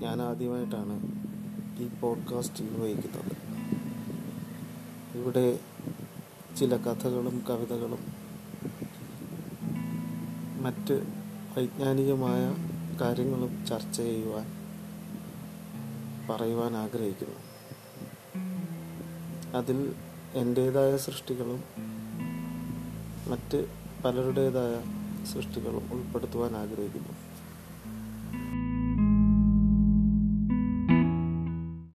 ഞാൻ ആദ്യമായിട്ടാണ് ഈ പോഡ്കാസ്റ്റ് നിർവഹിക്കുന്നത് ഇവിടെ ചില കഥകളും കവിതകളും മറ്റ് വൈജ്ഞാനികമായ കാര്യങ്ങളും ചർച്ച ചെയ്യുവാൻ പറയുവാൻ ആഗ്രഹിക്കുന്നു. അതിൽ എന്റേതായ സൃഷ്ടികളും മറ്റ് പലരുടേതായ സൃഷ്ടികളും ഉൾപ്പെടുത്തുവാൻ ആഗ്രഹിക്കുന്നു.